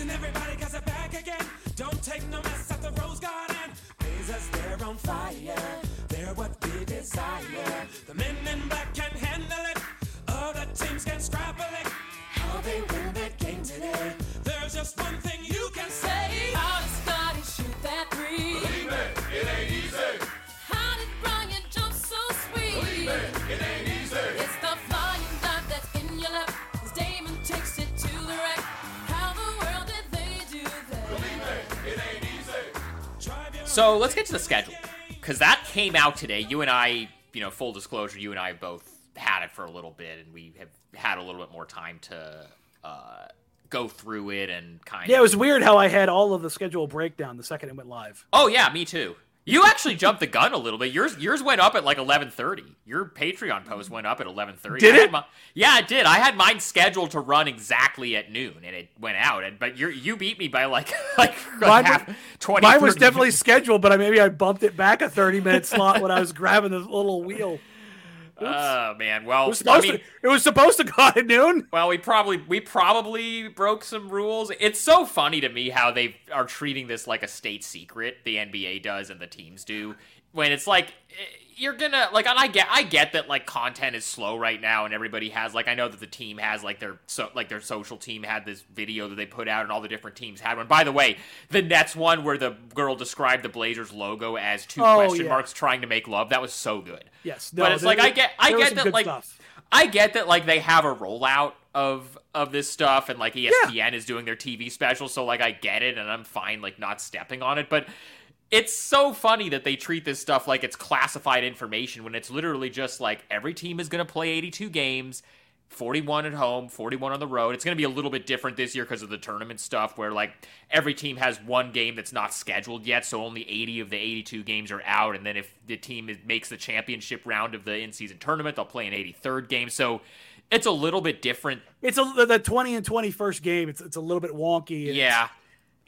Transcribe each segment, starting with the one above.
Listen, everybody, cause they're back again. Don't take no mess at the Rose Garden. Blazers, they're on fire. They're what we desire. The men in black can handle it. Other teams can scrabble it. How they win that game today. There's just one thing So let's get to the schedule because that came out today. You and I, you know, full disclosure, you and I both had it for a little bit, and we have had a little bit more time to uh, go through it and kind of Yeah, it was weird how I had all of the schedule breakdown the second it went live. Oh yeah, me too. You actually jumped the gun a little bit. Yours yours went up at like eleven thirty. Your Patreon post went up at eleven thirty. Did it? yeah, it did. I had mine scheduled to run exactly at noon, and it went out. And but you you beat me by like like, Mine half, was- 20, Mine was 30 definitely scheduled, but I maybe I bumped it back a 30 minute slot when I was grabbing the little wheel. Oh man, well It was I supposed mean, to. It was supposed to go at noon. Well, we probably we probably broke some rules. It's so funny to me how they are treating this like a state secret. The NBA does and the teams do. When it's like eh, you're gonna like, and I get I get that like content is slow right now, and everybody has like I know that the team has like their so like their social team had this video that they put out, and all the different teams had one. By the way, the Nets one where the girl described the Blazers logo as two Oh, question yeah. marks trying to make love. That was so good. Yes, but it's there- like I get I get that like. stuff. I get that like they have a rollout of of this stuff and like ESPN is doing their TV special, so like I get it and I'm fine like not stepping on it, but it's so funny that they treat this stuff like it's classified information when it's literally just like every team is going to play 82 games. 41 at home, 41 on the road. It's going to be a little bit different this year because of the tournament stuff where like every team has one game that's not scheduled yet, so only 80 of the 82 games are out and then if the team makes the championship round of the in-season tournament, they'll play an 83rd game. So it's a little bit different. It's a the- 20 and 21st game. It's it's a little bit wonky. Yeah.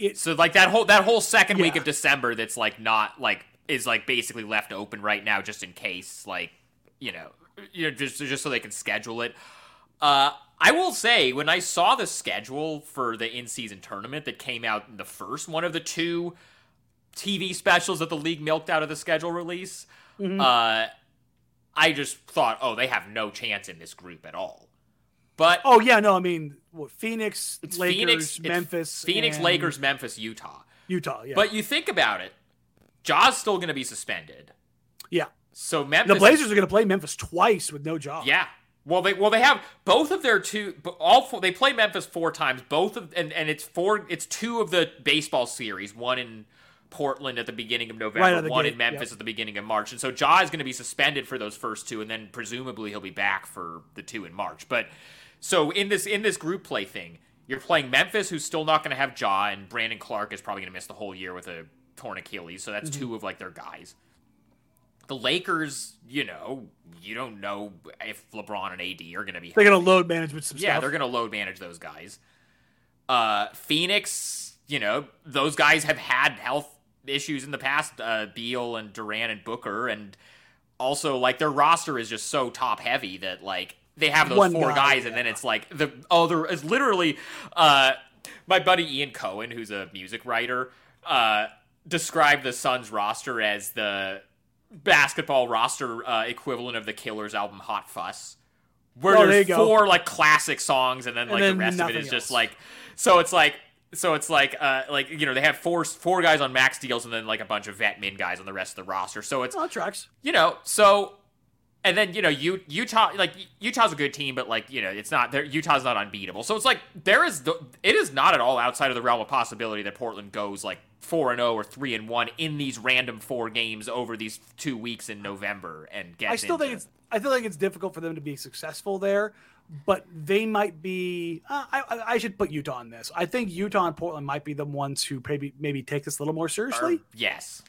It, So like that whole that whole second week of December that's like not like is like basically left open right now just in case like you know you know just just so they can schedule it. Uh I will say when I saw the schedule for the in-season tournament that came out in the first one of the two TV specials that the league milked out of the schedule release, Mm-hmm. uh I just thought, "Oh, they have no chance in this group at all." But oh yeah, no, I mean what, Phoenix, it's Lakers, Phoenix, Memphis, Phoenix, and Lakers, Memphis, Utah. Utah. Yeah, But you think about it, Ja's still going to be suspended. yeah, So Memphis, the Blazers are going to play Memphis twice with no job. yeah. Well, they well they have both of their two, all four. They play Memphis four times. Both of and and it's four. It's two of the baseball series. One in Portland at the beginning of November. Right out of the one gate, in Memphis yep. at the beginning of March. And so Ja is going to be suspended for those first two, and then presumably he'll be back for the two in March. But so in this in this group play thing, you're playing Memphis, who's still not going to have Ja, and Brandon Clarke is probably going to miss the whole year with a torn Achilles. So that's Mm-hmm. two of like their guys. The Lakers, you know, you don't know if LeBron and AD are going to be. they're going to load management some Yeah, stuff. they're going to load manage those guys. Uh, Phoenix, you know, those guys have had health issues in the past. Uh, Beal and Durant and Booker, and also like their roster is just so top heavy that like they have those One four guy, guys, and then it's like the oh, there is literally uh, my buddy Ian Cohen, who's a music writer, uh, described the Suns roster as the basketball roster uh, equivalent of the Killers album Hot Fuss where there there's go. four like classic songs and then like then the rest of it is is just like so it's like so it's like uh like you know they have four four guys on max deals and then like a bunch of vet min guys on the rest of the roster so it's it tracks. you know so and then you know Utah like Utah's a good team but like you know it's not there Utah's not unbeatable so it's like there is the, it is not at all outside of the realm of possibility that Portland goes like 4 and 0 or 3 and 1 in these random four games over these 2 weeks in November and gets I still think it's I feel like it's difficult for them to be successful there, but they might be. Uh, I I- I should put Utah on this. I think Utah and Portland might be the ones who maybe maybe take this a little more seriously. Or- yes.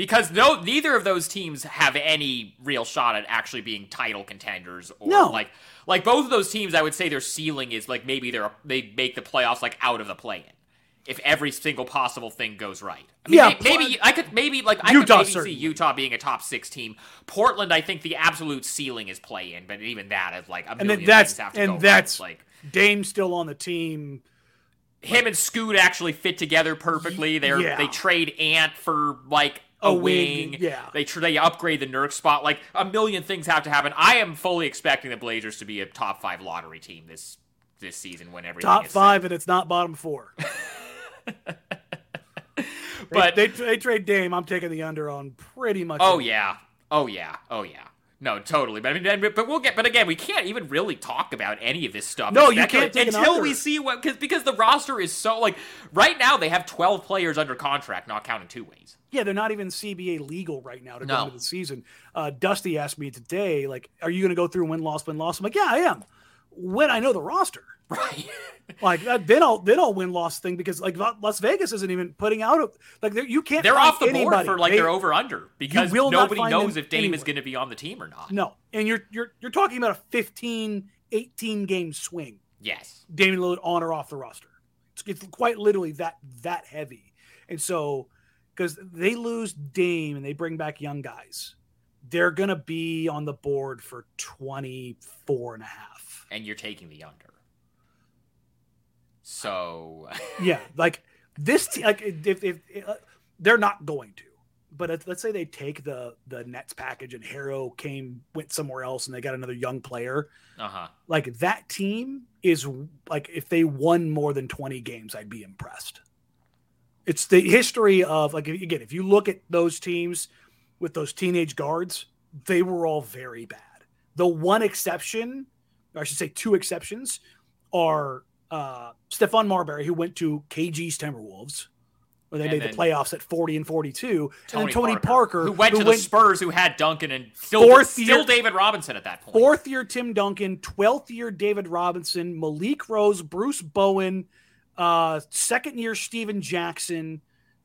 Because no, neither of those teams have any real shot at actually being title contenders. Or No. like, like both of those teams, I would say their ceiling is like maybe they're they make the playoffs like out of the play-in if every single possible thing goes right. I mean, Yeah, may- maybe I could maybe like I Utah, could maybe certainly. see Utah being a top six team. Portland, I think the absolute ceiling is play-in, but even that is like a and million then that's things have to and go right. that's like Dame's still on the team. him and Scoot actually fit together perfectly. They are Yeah. they trade Ant for like a, A wing. wing, yeah. They tr- they upgrade the Nurk spot. Like a million things have to happen. I am fully expecting the Blazers to be a top five lottery team this this season when everything Top five, and it's not bottom four. set. But they, they trade Dame. I'm taking the under on pretty much. Oh everything. yeah. Oh yeah. Oh yeah. No, totally. But I mean, but we'll get. But again, we can't even really talk about any of this stuff. No, you can't until we see what because because the roster is so like right now they have twelve players under contract, not counting two ways. Yeah, they're not even CBA legal right now to go into the season. Uh, Dusty asked me today, like, "Are you going to go through win loss win loss?" I'm like, "Yeah, I am." When I know the roster, Right. like that, then I'll then I'll win loss thing because like Las Vegas isn't even putting out a, like they're- you can't. They're off the board for like They- they're over under because nobody knows if Dame is going to be on the team or not. No, and you're you're you're talking about a 15, 18 game swing. Yes. Damian Lillard on or off the roster. It's, it's quite literally that that heavy. And so because they lose Dame and they bring back young guys, they're gonna be on the board for 24 and a half. And you're taking the under. So Yeah, like this te- like if, if, uh, they're not going to. But if- let's say they take the the Nets package and Harrow came went somewhere else and they got another young player, uh huh. like that team is like if they won more than 20 games i'd be impressed it's the history of like again if you look at those teams with those teenage guards they were all very bad the one exception or i should say two exceptions are uh stephon marbury who went to kg's timberwolves where they And made the playoffs at 40 and 42 and then tony parker, who went to the Spurs, who had Duncan and still, Fourth still year- David Robinson at that point. Fourth year Tim Duncan, 12th year David Robinson, Malik Rose, Bruce Bowen, uh, second year Stephen Jackson.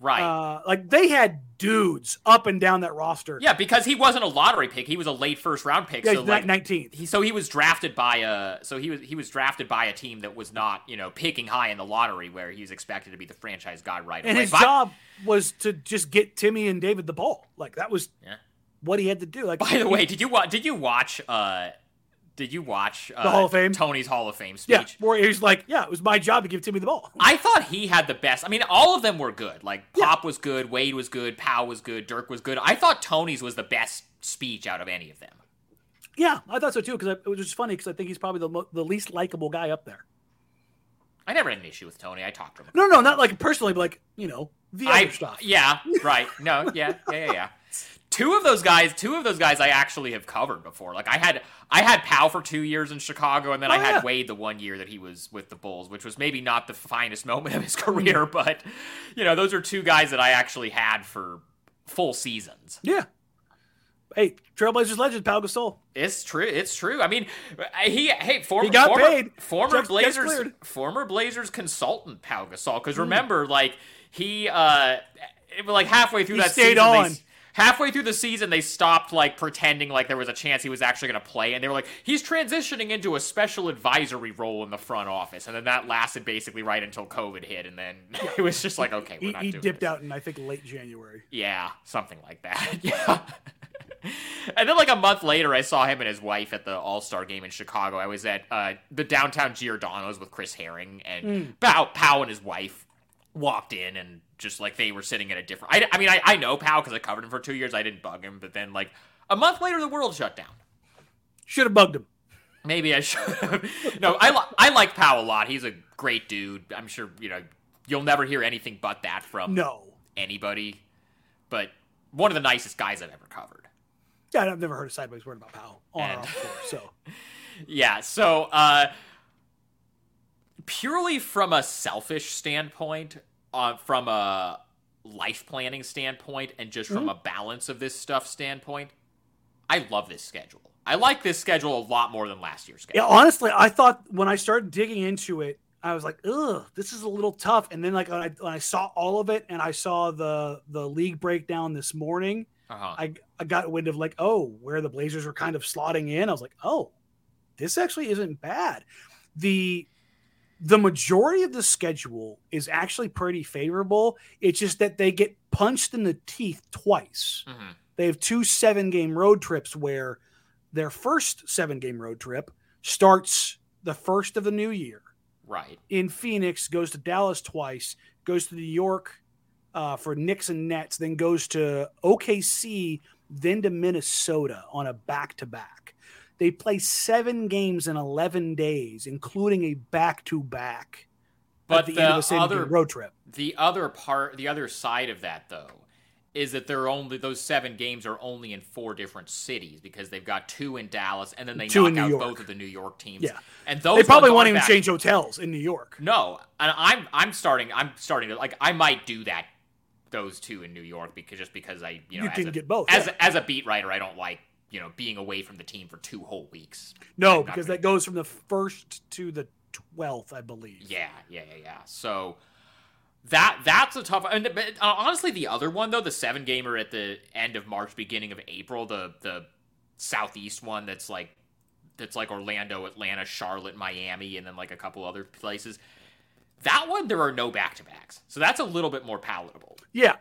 Right. Uh, like they had dudes up and down that roster. yeah, because he wasn't a lottery pick; he was a late first round pick. Yeah, so like, 19th. he so he was drafted by a so he was he was drafted by a team that was not you know picking high in the lottery where he was expected to be the franchise god right And away. his By- job was to just get Timmy and David the ball. Like that was Yeah. what he had to do. Like By the way, did you watch? Did you watch? uh Did you watch uh, Hall of Fame? Tony's Hall of Fame speech? yeah, where he's like, yeah, it was my job to give Timmy the ball. I thought he had the best. I mean, all of them were good. Like Pop was good, Wade was good, Pau was good, Dirk was good. I thought Tony's was the best speech out of any of them. Yeah, I thought so too because it was just funny because I think he's probably the mo- the least likable guy up there. I never had an issue with Tony. I talked to him. No, no, not like personally, but like you know the other I stuff. yeah right no yeah yeah yeah yeah. Two of those guys, two of those guys, I actually have covered before. Like I had, I had Pau for two years in Chicago, and then I Oh, had yeah. Wade the one year that he was with the Bulls, which was maybe not the finest moment of his Mm. career, but you know, those are two guys that I actually had for full seasons. Yeah. Hey, Trailblazers legend Pau Gasol. It's true. It's true. I mean, he hey former He got former, paid. former Blazers former Blazers consultant Pau Gasol. Because remember, like he uh it- like halfway through He that stayed season, on. s- halfway through the season they stopped like pretending like there was a chance he was actually going to play, and they were like he's transitioning into a special advisory role in the front office, and then that lasted basically right until COVID hit, and then it was just like okay, we're He, not he dipped this. out in I think late January. Yeah, something like that. yeah. and then like a month later, I saw him and his wife at the All Star game in Chicago. I was at uh, the downtown Giordano's with Chris Herring, and Pau, Pau and his wife walked in and just like they were sitting at a different. I, I mean, I, I know Pau because I covered him for two years. I didn't bug him, but then like a month later, the world shut down. Should have bugged him. Maybe I should. no, I li- I like Pau a lot. He's a great dude. I'm sure you know you'll never hear anything but that from No. anybody. But one of the nicest guys I've ever covered. Yeah, I've never heard a sideways word about Pau on or off. So Yeah, so uh purely from a selfish standpoint, uh, from a life planning standpoint, and just from a balance of this stuff standpoint, I love this schedule. I like this schedule a lot more than last year's schedule. yeah, honestly, I thought when I started digging into it, I was like, ugh, this is a little tough. And then like when I, when I saw all of it and I saw the the league breakdown this morning, Uh-huh. I I got wind of like, oh, where the Blazers were kind of slotting in. I was like, oh, this actually isn't bad. The the majority of the schedule is actually pretty favorable. It's just that they get punched in the teeth twice. Mhm. They have two seven game road trips where their first seven game road trip starts the first of the new year. Right. in Phoenix, goes to Dallas twice, goes to New York uh, for Knicks and Nets, then goes to OKC, then to Minnesota on a back to back. They play seven games in 11 days, including a back to back But the, the, end of a seven other road trip. the other part, the other side of that though, is that they're only those seven games are only in four different cities because they've got two in Dallas and then they Two knock out York. both of the New York teams. Yeah. and those They probably won't even back- change hotels in New York. No, and I'm I'm starting I'm starting to like I might do that those two in New York because just because I you know You as can a, get both, as yeah. as a beat writer I don't like you know being away from the team for two whole weeks. No, because gonna- that goes from the first to the 12th, I believe. Yeah, yeah, yeah, yeah. So that that's a tough. And but, uh, honestly, the other one though, the seven gamer at the end of March, beginning of April, the the southeast one that's like that's like Orlando, Atlanta, Charlotte, Miami, and then like a couple other places. That one there are no back to backs, so that's a little bit more palatable. Yeah.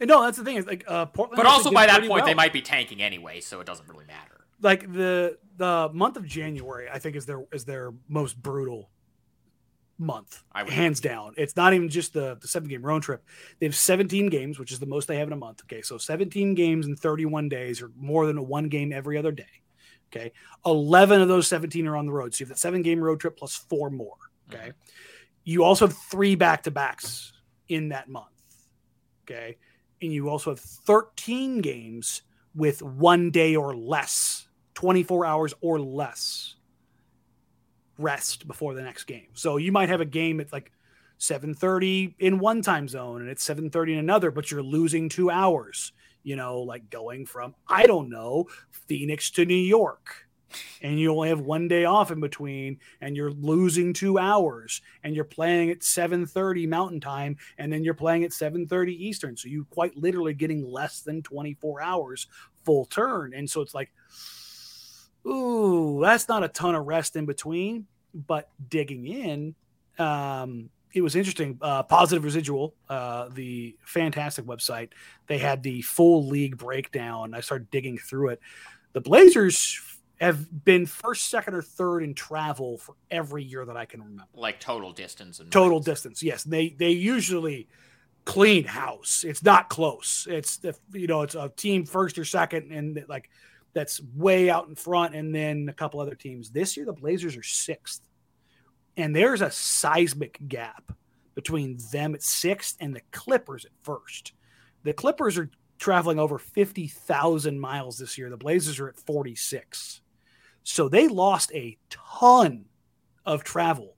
And no, that's the thing is like uh, Portland. But also by that point, they might be tanking anyway, so it doesn't really matter. like the the month of January, I think is their is their most brutal month, I would hands down. It's not even just the the seven game road trip. They have 17 games, which is the most they have in a month. Okay, so 17 games in 31 days, or more than a one game every other day. Okay, 11 of those 17 are on the road. So you have that seven game road trip plus four more. Okay, you also have three back to backs in that month. Okay, and you also have 13 games with one day or less, 24 hours or less rest before the next game. So you might have a game at like 7:30 in one time zone and it's 7:30 in another, but you're losing 2 hours, you know, like going from I don't know, Phoenix to New York. And you only have one day off in between and you're losing 2 hours and you're playing at 7:30 mountain time and then you're playing at 7:30 eastern. So you quite literally getting less than 24 hours full turn. And so it's like ooh, that's not a ton of rest in between. But digging in, um, it was interesting. Uh, Positive Residual, uh, the fantastic website, they had the full league breakdown. I started digging through it. The Blazers have been first, second, or third in travel for every year that I can remember. Like total distance and Total miles. distance, yes. They they usually clean house. It's not close. It's the you know it's a team first or second, and like that's way out in front, and then a couple other teams. This year, the Blazers are sixth, and there's a seismic gap between them at sixth and the Clippers at first. The Clippers are traveling over fifty thousand miles this year. The Blazers are at forty six, so they lost a ton of travel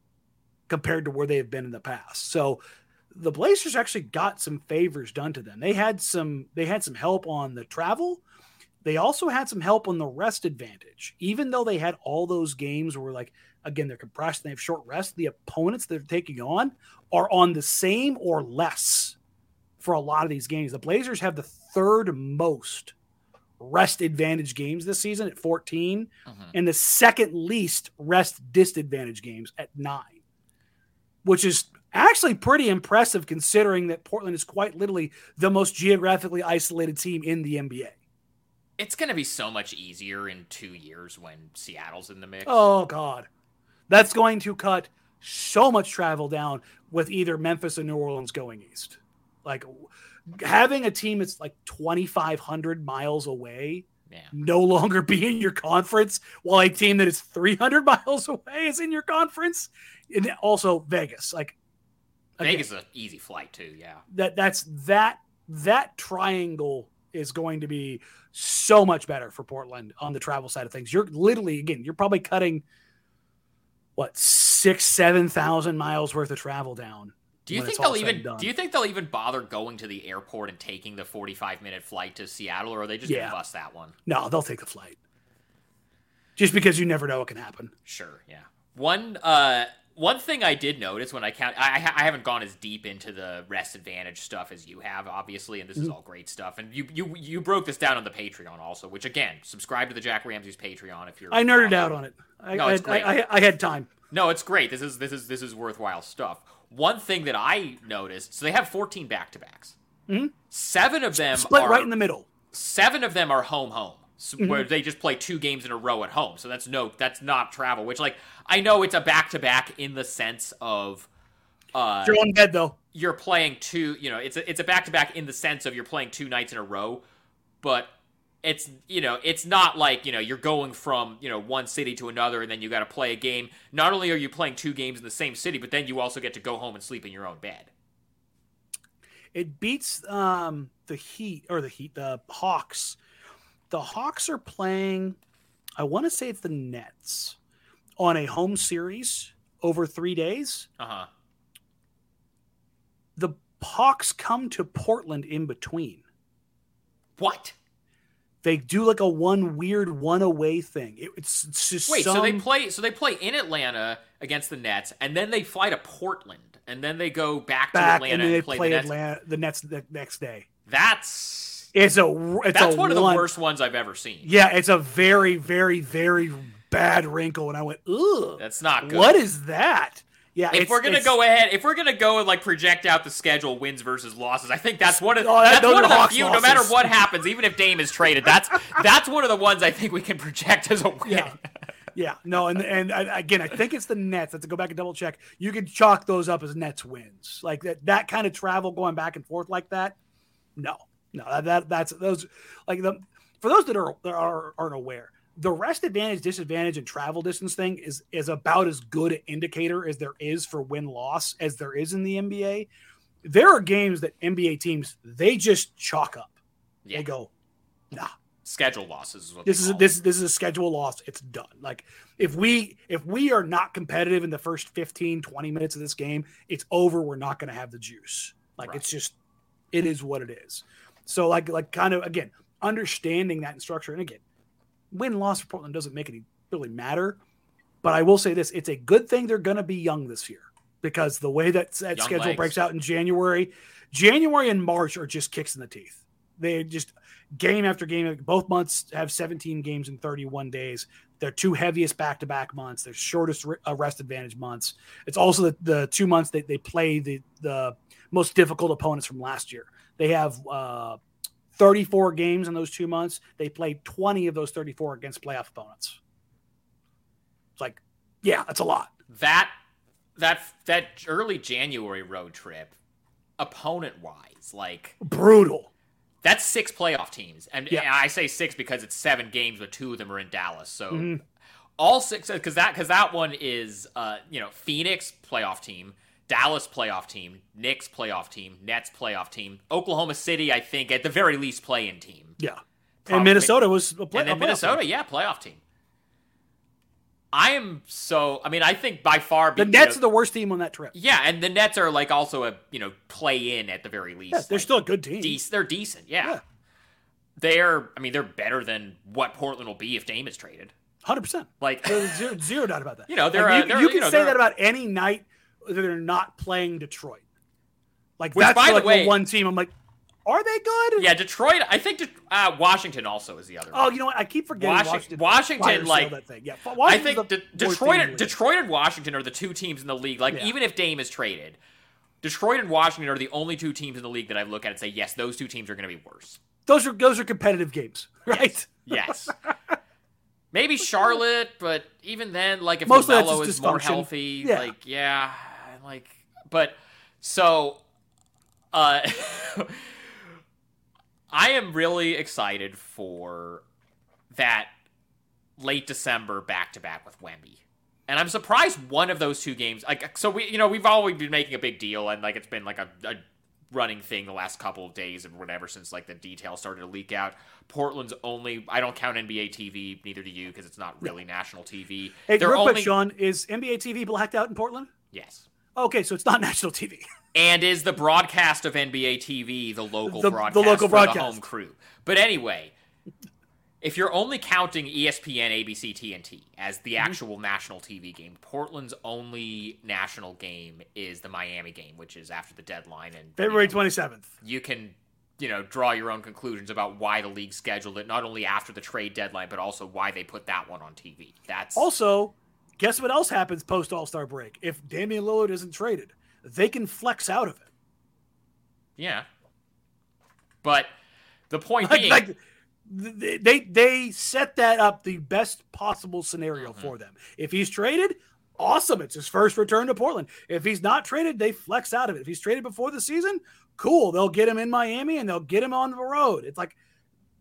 compared to where they have been in the past. So the Blazers actually got some favors done to them. They had some they had some help on the travel. They also had some help on the rest advantage. Even though they had all those games where like again they're compressed and they have short rest, the opponents they're taking on are on the same or less for a lot of these games. The Blazers have the third most rest advantage games this season at 14 Mhm. and the second least rest disadvantage games at 9 which is actually pretty impressive considering that Portland is quite literally the most geographically isolated team in the NBA. It's gonna be so much easier in two years when Seattle's in the mix. Oh god. That's going to cut so much travel down with either Memphis or New Orleans going east. Like having a team that's like 2500 miles away yeah. no longer be in your conference while a team that is 300 miles away is in your conference and also Vegas like again, Vegas is an easy flight too. Yeah. that that's that that triangle is going to be so much better for Portland on the travel side of things. You're literally again, you're probably cutting what six, seven thousand miles worth of travel down. Do you think they'll even do you think they'll even bother going to the airport and taking the 45 minute flight to Seattle or are they just Yeah. gonna bust that one? No, they'll take the flight. Just because you never know what can happen. Sure, yeah. One uh one thing I did notice when I count I I haven't gone as deep into the rest advantage stuff as you have obviously and this is Mm-hmm. all great stuff and you you you broke this down on the Patreon also which again subscribe to the Jack Ramsey's Patreon if you're I nerded out on it. I, No, I, it's great. I, I, I had time. No, it's great. This is this is this is worthwhile stuff. One thing that I noticed, so they have 14 back-to-backs. Seven of them Mm-hmm. Split are right in the middle. seven of them are home home. s- where they just play two games in a row at home. So that's no, that's not travel. Which like I know it's a back to back in the sense of uh, You're on bed though. you're playing two. You know, it's a, it's a back to back in the sense of you're playing two nights in a row, but it's you know it's not like you know you're going from you know one city to another and then you got to play a game. Not only are you playing two games in the same city, but then you also get to go home and sleep in your own bed. It beats um, the Heat or the Heat, the Hawks. The Hawks are playing. I want to say it's the Nets on a home series over three days. Uh huh. The Hawks come to Portland in between. What? They do like a one weird one away thing. It- it's, it's just Wait, some, so they play so they play in Atlanta against the Nets, and then they fly to Portland, and then they go back, back to Atlanta and then they play, play, the Nets. Atlanta the Nets the next day. That's It's a it's that's a one of the worst ones I've ever seen. Yeah, it's a very very very bad wrinkle, and I went, ugh. That's not good. What is that? Yeah, if we're gonna go ahead, if we're gonna go and like project out the schedule, wins versus losses, I think that's one of Oh, that- that's one of the Hawks few. No matter what happens, even if Dame is traded, that's that's one of the ones I think we can project as a win. Yeah. Yeah, no, and and again, I think it's the Nets. I have to go back and double check. You could chalk those up as Nets wins, like that. That kind of travel going back and forth like that. No, no, that, that that's those like the for those that are, that are aren't aware, the rest advantage, disadvantage, and travel distance thing is is about as good an indicator as there is for win loss as there is in the NBA. There are games that NBA teams they just chalk up. Yeah. They go, nah, Schedule losses is what this is call this this is a schedule loss it's done like if we if we are not competitive in the first 15 20 minutes of this game it's over we're not going to have the juice like Right. it's just it is what it is so like like kind of again understanding that in structure and again win loss for portland doesn't make any really matter but i will say this it's a good thing they're going to be young this year because the way that that Young schedule legs. breaks out in january january and march are just kicks in the teeth they just game after game. Both months have 17 games in 31 days. They're two heaviest back to back months. They're shortest uh, rest advantage months. It's also the, the two months that they play the, the most difficult opponents from last year. They have uh, 34 games in those two months. They played 20 of those 34 against playoff opponents. It's like, yeah, that's a lot. that that that early January road trip, opponent wise, like Brutal. that's six playoff teams, and Yeah. and I say six because it's seven games, but two of them are in Dallas. So Mhm. all six, because that because that one is uh you know Phoenix playoff team, Dallas playoff team, Knicks playoff team, Nets playoff team, Oklahoma City, I think at the very least play in team, Yeah. Probably- and Minnesota was a play, and then Minnesota, team. yeah, playoff team. I am so. I mean, I think by far The Nets know- are the worst team on that trip. yeah, and the Nets are like also a you know play in at the very least. Yeah, they're Like, still a good team. dec- They're decent. Yeah. Yeah. They're. I mean, they're better than what Portland will be if Dame is traded. Hundred percent. Like, zero, zero doubt about that. You know, they're, you, they're- you you can know, say that about any night they're not playing Detroit. Like Which, that's by the way- one team. I'm like, are they good? yeah, Detroit. I think De- uh, Washington also is the other. Oh, one. you know what? I keep forgetting Washington- Washington. Washington, like- that thing. Yeah, I think De- worst team in Detroit. Detroit and Washington are the two teams in the league. Like, Yeah. even if Dame is traded, Detroit and Washington are the only two teams in the league that I look at and say, yes, those two teams are going to be worse. Those are those are competitive games, right? Yes. Maybe Charlotte, but even then, like if LaMelo is more healthy, Yeah. like yeah, like but so uh I am really excited for that late December back to back with Wemby. And I'm surprised one of those two games like so we you know we've always been making a big deal and like it's been like a, a running thing the last couple of days and whatever since like the details started to leak out. Portland's only I don't count NBA TV, neither do you because it's not really national TV. Hey, They're real only quick, Sean, is NBA TV blacked out in Portland? yes. Okay, so it's not national TV. And is the broadcast of NBA TV the local The- the broadcast local for the broadcast. home crew? But anyway, if you're only counting ESPN, ABC, TNT as the Mm-hmm. actual national TV game, Portland's only national game is the Miami game, which is after the deadline. And February know, 27th. you can you know draw your own conclusions about why the league scheduled it not only after the trade deadline but also why they put that one on TV. That's Also, guess what else happens post All Star break? If Damian Lillard isn't traded, they can flex out of it. yeah. But the point Like, being, like they they set that up the best possible scenario Mm-hmm. for them. If he's traded, awesome. It's his first return to Portland. If he's not traded, they flex out of it. If he's traded before the season, cool. They'll get him in Miami and they'll get him on the road. It's like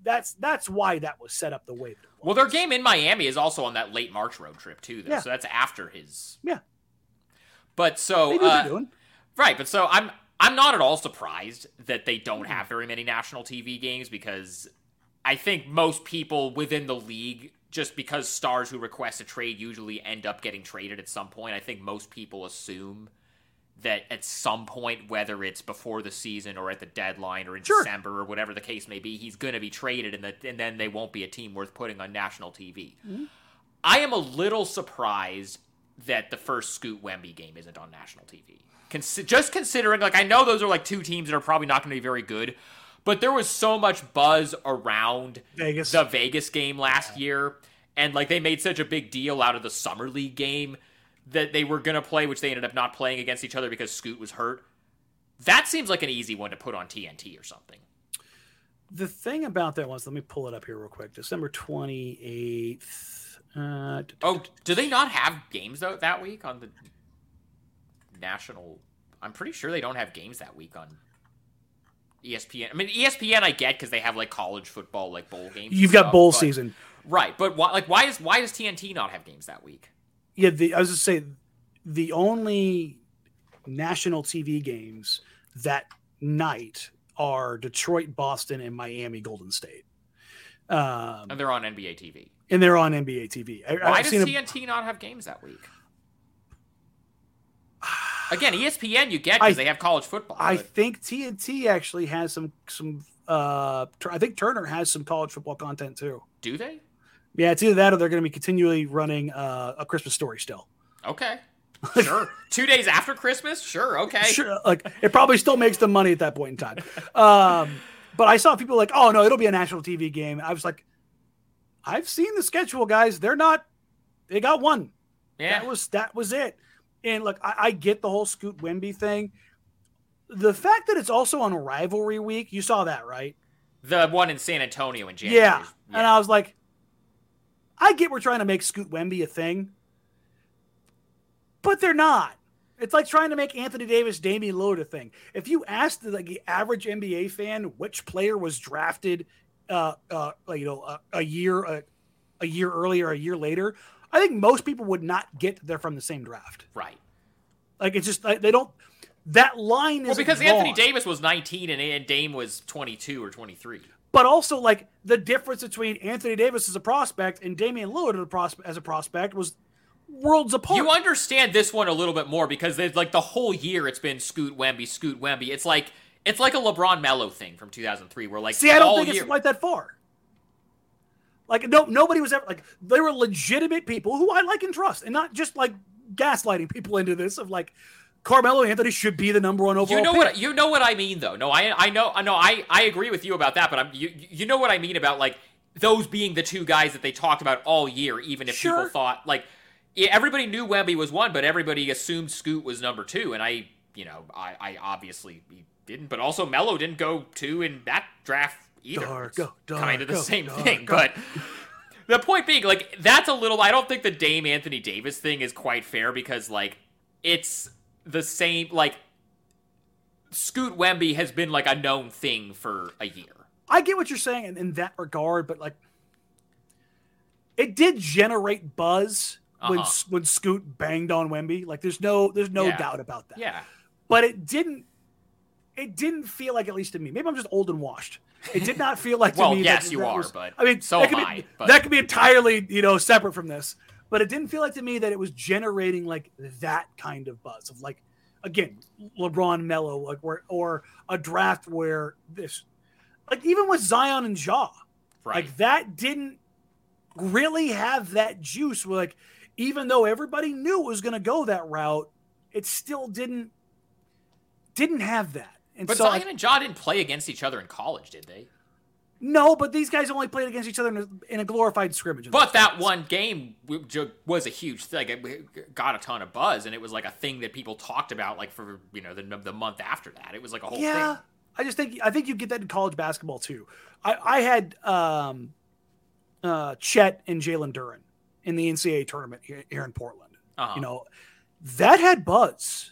that's that's why that was set up the way that it was. Well, their game in Miami is also on that late March road trip too, though. Yeah. So that's after his. Yeah. But so they knew what uh. Right, but so I'm I'm not at all surprised that they don't have very many national TV games because I think most people within the league just because stars who request a trade usually end up getting traded at some point, I think most people assume that at some point, whether it's before the season or at the deadline or in Sure. December or whatever the case may be, he's going to be traded, and, that, and then they won't be a team worth putting on national TV. Mm-hmm. I am a little surprised that the first Scoot Wemby game isn't on national TV. Just considering, like, I know those are like two teams that are probably not going to be very good, but there was so much buzz around Vegas. the Vegas game last year, and like they made such a big deal out of the summer league game that they were going to play, which they ended up not playing against each other because Scoot was hurt. That seems like an easy one to put on TNT or something. The thing about that was, let me pull it up here real quick. December 28th. Uh, Oh, do they not have games though that week on the national? I'm pretty sure they don't have games that week on ESPN. I mean, ESPN I get because they have like college football, like bowl games. you've got stuff, bowl but- season. right? But why? Like, why is why does TNT not have games that week? Yeah, the, I was just say the only national TV games that night are Detroit, Boston, and Miami, Golden State. Um, And they're on NBA TV. and they're on NBA TV. I, Why I've does seen a- TNT not have games that week? Again, ESPN you get because they have college football. I but- think TNT actually has some some. Uh, I think Turner has some college football content too. do they? Yeah, it's either that or they're going to be continually running uh, a Christmas story still. Okay, sure. Two days after Christmas, sure. Okay, Sure, like it probably still makes them money at that point in time. Um, but I saw people like, oh no, it'll be a national TV game. I was like, I've seen the schedule, guys. They're not. They got one. Yeah, That was that was it. And look, I, I get the whole Scoot Wemby thing. The fact that it's also on rivalry week, you saw that, right? the one in San Antonio in January. Yeah. And I was like, I get we're trying to make Scoot Wemby a thing, but they're not. It's like trying to make Anthony Davis, Damian Lillard a thing. If you asked the, like, the average NBA fan which player was drafted, uh, uh, you know, a, a year, a, a year earlier, a year later, I think most people would not get they're from the same draft. right. Like it's just like, they don't. That line is Well, because Anthony Davis was 19 and, and Dame was 22 or 23. But also like the difference between Anthony Davis as a prospect and Damian Lillard as a prospect, as a prospect was worlds apart. You understand this one a little bit more because there's like the whole year it's been Scoot Wemby, Scoot Wemby. It's like it's like a LeBron Melo thing from 2003 where like See, I don't think year, it's quite that far. Like no, nobody was ever like they were legitimate people who I like and trust, and not just like gaslighting people into this of like Carmelo Anthony should be the number one overall. You know pick. what you know what I mean though. No, I I know I know I I agree with you about that, but I'm you you know what I mean about like those being the two guys that they talked about all year, even if people thought like everybody knew Wemby was one, but everybody assumed Scoot was number two, and I you know I I obviously didn't, but also Melo didn't go two in that draft either. Darko, kind of the same thing, but. The point being, like, that's a little. I don't think the Dame Anthony Davis thing is quite fair because, like, it's the same. Like, Scoot Wemby has been like a known thing for a year. I get what you're saying in, in that regard, but like it did generate buzz when Uh-huh. when Scoot banged on Wemby. Like there's no there's no Yeah. doubt about that. Yeah, But it didn't it didn't feel like at least to me. Maybe I'm just old and washed. It did not feel like to Well, me. yes, that, you that are, was- but I mean, so that could I, but- That could be entirely you know separate from this. But it didn't feel like to me that it was generating like that kind of buzz of like again LeBron Melo like where or a draft where this like even with Zion and Ja right. like that didn't really have that juice where like even though everybody knew it was going to go that route it still didn't didn't have that and but so Zion like, and Ja didn't play against each other in college, did they? No but these guys only played against each other in a, in a glorified scrimmage But that one game was a huge thing. It got a ton of buzz, and it was like a thing that people talked about, like for you know the the month after that. It was like a whole yeah thing. I just think I think you get that in college basketball too. I, I had um, uh, Chet and Jalen Duren in the NCAA tournament here, here in Portland. Uh-huh. You know, that had buzz.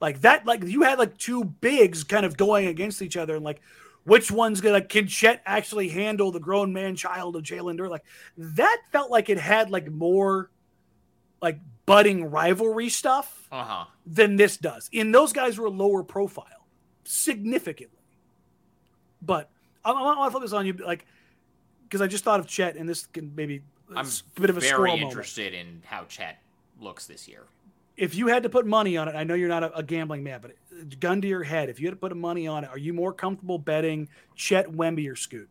Like that, like you had like two bigs kind of going against each other, and like which one's gonna can Chet actually handle the grown man child of Jalen Duren? Like that felt like it had like more like budding rivalry stuff Uh huh. than this does. And those guys were lower profile, significantly. But I, I want to flip this on you, like, because I just thought of Chet, and this can maybe I'm a bit of a very squirrel moment. interested in how Chet looks this year. If you had to put money on it, I know you're not a, a gambling man, but gun to your head, if you had to put money on it, are you more comfortable betting Chet Wemby or Scoot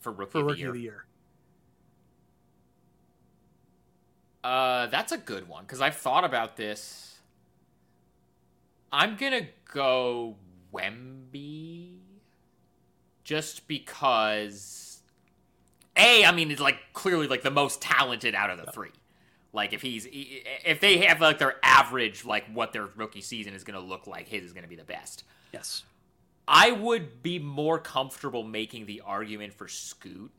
For rookie, for of, the rookie year. of the year? Uh, that's a good one because I've thought about this. I'm gonna go Wemby, just because. A, I mean, it's like clearly like the most talented out of the three. Like if he's if they have like their average like what their rookie season is gonna look like, his is gonna be the best. Yes. I would be more comfortable making the argument for Scoot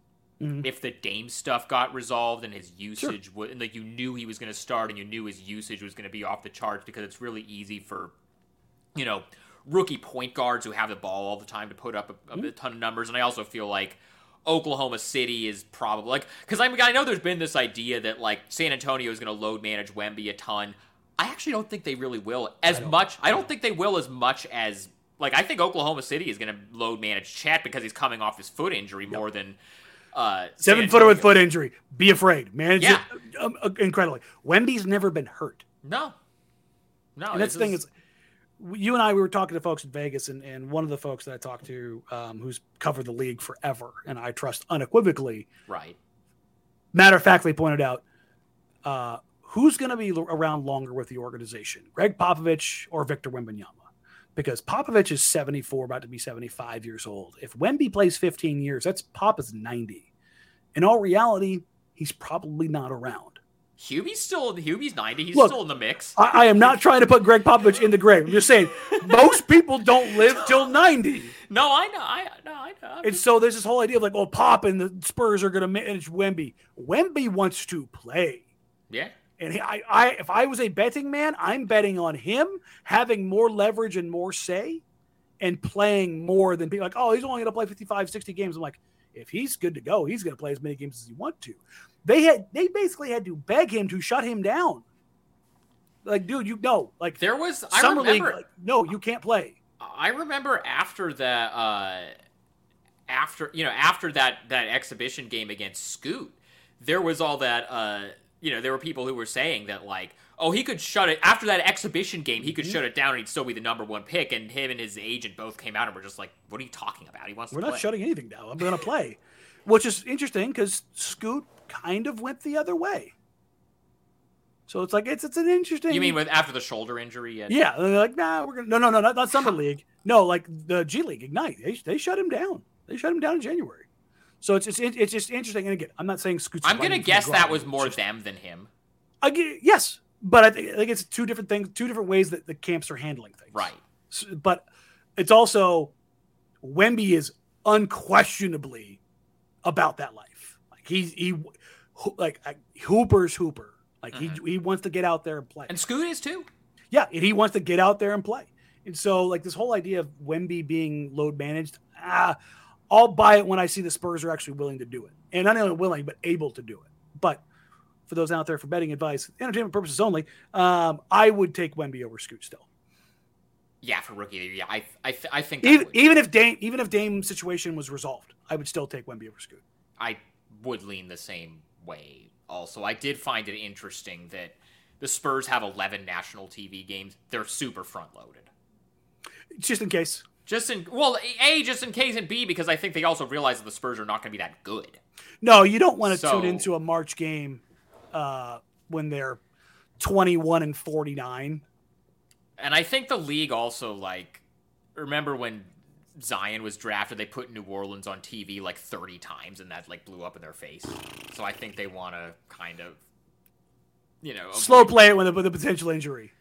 Mhm. if the Dame stuff got resolved and his usage would, and like you knew he was going to start and you knew his usage was going to be off the charts because it's really easy for, you know, rookie point guards who have the ball all the time to put up a, a ton of numbers. And I also feel like Oklahoma City is probably like because I mean, I know there's been this idea that like San Antonio is going to load manage Wemby a ton. I actually don't think they really will as much. I don't think they will as much as like I think Oklahoma City is going to load manage Chet because he's coming off his foot injury more than uh, Seven footer with foot injury. Be afraid. Manage Yeah. it um, uh, incredibly. Wemby's never been hurt. No, no. and that's the thing is, you and I we were talking to folks in Vegas, and, and one of the folks that I talked to, um, who's covered the league forever, and I trust unequivocally, right. matter of factly pointed out, uh, who's going to be l- around longer with the organization, Gregg Popovich or Victor Wembanyama? Because Popovich is 74, about to be 75 years old. If Wemby plays 15 years, that's Pop is 90. In all reality, he's probably not around. Hubie's still Hubie's ninety. He's Look, still in the mix. I, I am not trying to put Gregg Popovich in the grave. I'm just saying most people don't live till 90. no, I know. I no, I know. I'm And just- so there's this whole idea of like, oh, Pop and the Spurs are going to manage Wemby. Wemby wants to play. yeah. And he, I, I, if I was a betting man, I'm betting on him having more leverage and more say and playing more than people like, oh, he's only going to play 55, 60 games. I'm like, if he's good to go, he's going to play as many games as he wants to. They had, they basically had to beg him to shut him down. Like, dude, you know, like There was I summer league, like, no, you can't play. I remember after that uh after you know after that that exhibition game against Scoot, there was all that uh you know there were people who were saying that like oh he could shut it after that exhibition game he could Mm-hmm. shut it down and he'd still be the number one pick and him and his agent both came out and were just like what are you talking about he wants We're not play. shutting anything down. I'm going to play, which is interesting because Scoot kind of went the other way. So it's like it's it's an interesting. You mean with after the shoulder injury? At, Yeah, and they're like, nah, we're gonna no, no, no, not, not summer league. No, like the G League Ignite. They, they shut him down. They shut him down in January. So it's it's, it's just interesting. And again, I'm not saying Scoot's. I'm gonna guess that was more just- them than him. I yes, but I think, I think it's two different things, two different ways that the camps are handling things. Right. S- But it's also Wemby is unquestionably about that life. Like he's he like Hooper's Hooper. Like he he wants to get out there and play. And Scoot is too. Yeah, and he wants to get out there and play. And so, like this whole idea of Wemby being load managed, ah, I'll buy it when I see the Spurs are actually willing to do it, and not only willing but able to do it. But for those out there for betting advice, entertainment purposes only, um, I would take Wemby over Scoot still. Yeah, for rookie. year, Yeah, I I, I think Even, would. even if Dame, even if Dame's situation was resolved, I would still take Wemby over Scoot. I would lean the same way. Also, I did find it interesting that the Spurs have 11 national TV games. They're super front loaded. Just in case. Just in well, a just in case, and b because I think they also realize that the Spurs are not going to be that good. No, you don't want to So- tune into a March game uh, when they're twenty-one and forty-nine. And I think the league also like remember when Zion was drafted, they put New Orleans on TV like 30 times, and that like blew up in their face. So I think they want to kind of, you know, Slow play it with a, with a potential injury.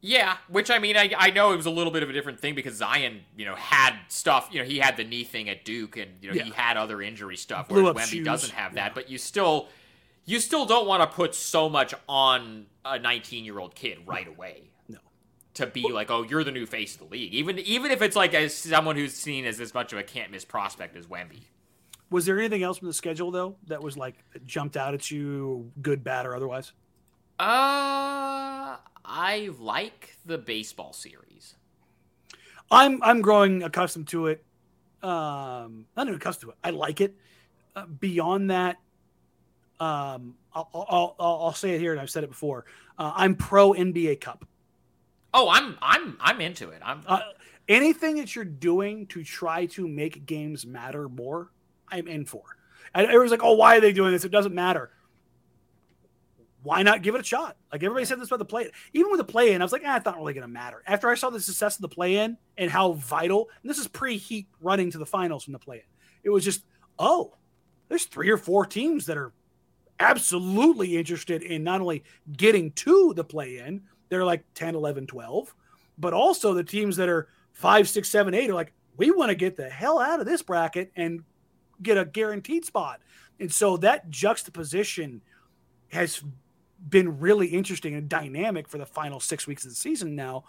Yeah, which I mean, I, I know it was a little bit of a different thing because Zion, you know, had stuff. You know, he had the knee thing at Duke, and you know, he had other injury stuff. Blew Whereas Wemby shoes. doesn't have that. Yeah. But you still, you still don't want to put so much on a 19 year old kid right away. No. To be like, oh, you're the new face of the league, even even if it's like as someone who's seen as as much of a can't miss prospect as Wemby. Was there anything else from the schedule though that was like jumped out at you, good, bad, or otherwise? Uh, I like the baseball series. I'm I'm growing accustomed to it. Um, not even accustomed to it. I like it. Uh, beyond that, um, I'll, I'll, I'll, I'll say it here, and I've said it before. Uh, I'm pro NBA Cup. Oh, I'm I'm I'm into it. I'm Uh, anything that you're doing to try to make games matter more, I'm in for. And everyone's like, "Oh, why are they doing this? It doesn't matter." Why not give it a shot? Like everybody said this about the play. Even with the play in, I was like, ah, it's not really going to matter. After I saw the success of the play in and how vital, and this is pre Heat running to the finals from the play in, it was just, oh, there's three or four teams that are absolutely interested in not only getting to the play in, they're like 10, 11, 12, but also the teams that are five, six, seven, eight are like, we want to get the hell out of this bracket and get a guaranteed spot. And so that juxtaposition has been really interesting and dynamic for the final six weeks of the season now.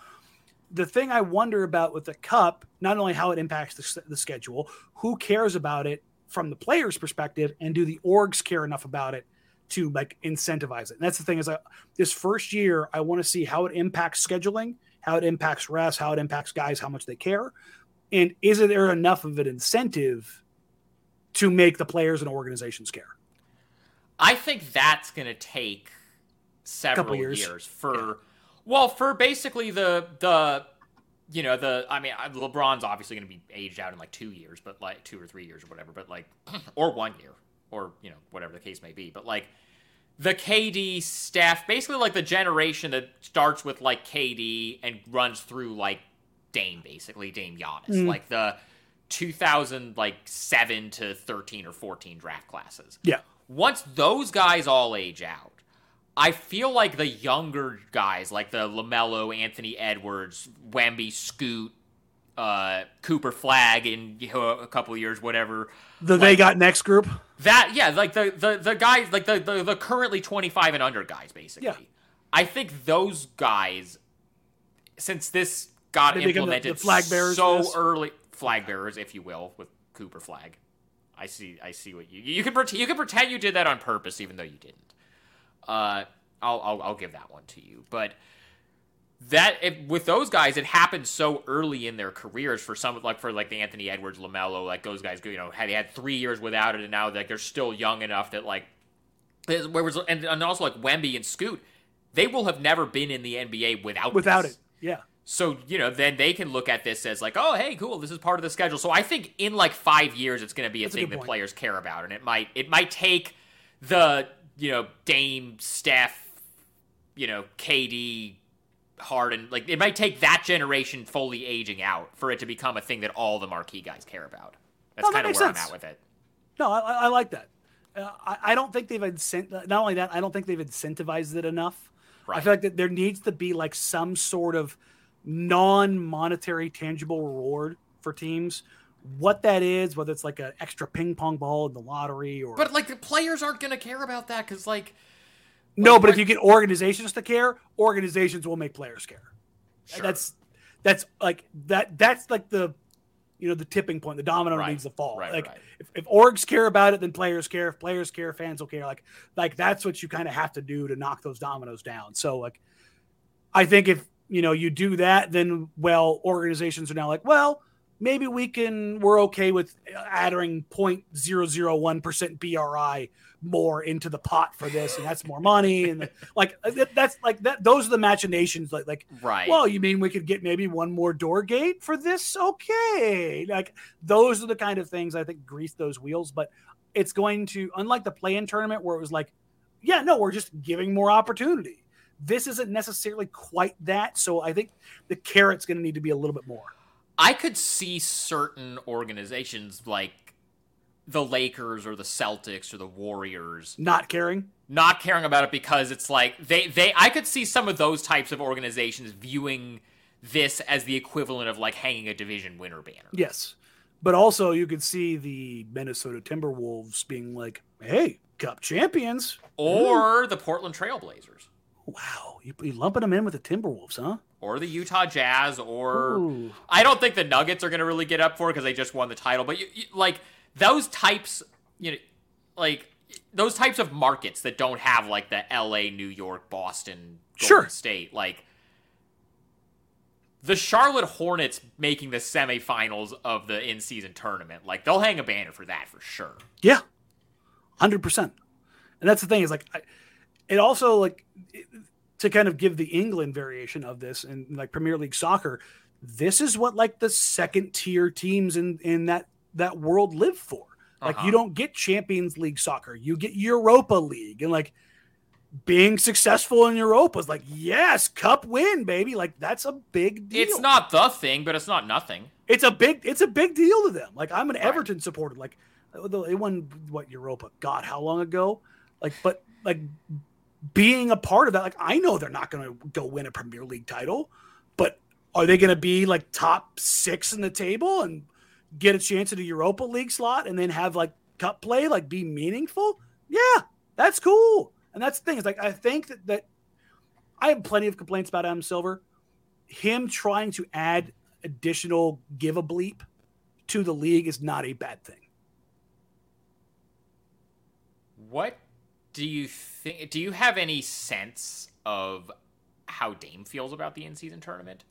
The thing I wonder about with the cup, not only how it impacts the, the schedule, who cares about it from the player's perspective, and do the orgs care enough about it to like incentivize it? And that's the thing is, this first year, I want to see how it impacts scheduling, how it impacts rest, how it impacts guys, how much they care, and is there enough of an incentive to make the players and organizations care? I think that's going to take several years. years. for well, for basically the the you know the I mean LeBron's obviously going to be aged out in like 2 years, but like 2 or 3 years or whatever, but like or 1 year or you know whatever the case may be, but like the KD staff, basically like the generation that starts with like KD and runs through like Dame, basically Dame Giannis, Mm. like the 2000 like seven to 13 or 14 draft classes Yeah. once those guys all age out, I feel like the younger guys, like the LaMelo, Anthony Edwards, Wemby, Scoot, uh, Cooper Flagg in you know, a couple of years, whatever. The they got next group. That yeah, like the the, the guys, like the, the the currently twenty five and under guys, basically. Yeah. I think those guys, since this got They become the- implemented the flag bearers so early, flag bearers, if you will, with Cooper Flagg. I see. I see what you you can pretend. You can pretend you did that on purpose, even though you didn't. Uh, I'll I'll, I'll give that one to you. But that if, with those guys, it happened so early in their careers. For some, like for like the Anthony Edwards, LaMelo, like those guys, you know, had they had three years without it, and now like they're still young enough that like, where was and, and also like Wemby and Scoot, they will have never been in the NBA without Without this. it. Yeah. So, you know, then they can look at this as like, oh, hey, cool, this is part of the schedule. So I think in like five years, it's going to be a That's thing good that point. players care about, and it might it might take the you know Dame, Steph, you know KD, Harden, like it might take that generation fully aging out for it to become a thing that all the marquee guys care about. That's No, that kind of makes where sense. I'm at with it. No, I, I like that. Uh, I, I don't think they've incent. Not only that, I don't think they've incentivized it enough. I feel like that there needs to be like some sort of non-monetary tangible reward for teams. What that is, whether it's like an extra ping pong ball in the lottery or But like the players aren't going to care about that because like no, but if you get organizations to care, organizations will make players care. Sure. That's that's like that. That's like the you know the tipping point. The domino Right. needs to fall. Right, like right. if, if orgs care about it, then players care. If players care, fans will care. Like like that's what you kind of have to do to knock those dominoes down. So like, I think if you know you do that, then well, organizations are now like, well, maybe we can. We're okay with adding 0.001 percent BRI more into the pot for this, and that's more money. And like uh, that's like that. Those are the machinations. Like like right. well, you mean we could get maybe one more door gate for this? Okay. Like those are the kind of things I think grease those wheels, but it's going to unlike the play-in tournament where it was like, yeah, no, we're just giving more opportunity. This isn't necessarily quite that, so I think the carrot's going to need to be a little bit more. I could see certain organizations like the Lakers or the Celtics or the Warriors Not caring. not caring about it because it's like they they I could see some of those types of organizations viewing this as the equivalent of like hanging a division winner banner. Yes. But also you could see the Minnesota Timberwolves being like, "Hey, cup champions." Or the Portland Trailblazers. Wow, you, you lumping them in with the Timberwolves, huh? Or the Utah Jazz, or Ooh. I don't think the Nuggets are going to really get up for it because they just won the title. But you, you, like those types, you know, like those types of markets that don't have like the L.A., New York, Boston, Golden Sure. State, like the Charlotte Hornets making the semifinals of the in-season tournament, like they'll hang a banner for that for sure. Yeah, hundred percent. And that's the thing is like, I, it also like it- to kind of give the England variation of this and like Premier League soccer. This is what like the second tier teams in in that that world live for. Like Uh-huh. you don't get Champions League soccer, you get Europa League, and like being successful in Europa is like yes, cup win, baby. Like that's a big deal. It's not the thing, but it's not nothing. It's a big it's a big deal to them. Like I'm an Everton supporter. Like they won what Europa? God, how long ago? Like, but like being a part of that, like I know they're not going to go win a Premier League title, but are they going to be like top six in the table and get a chance at a Europa League slot and then have like cup play, like be meaningful? Yeah, that's cool. And that's the thing. Is like I think that that I have plenty of complaints about Adam Silver. Him trying to add additional give a bleep to the league is not a bad thing. What do you think? Do you have any sense of how Dame feels about the in-season tournament?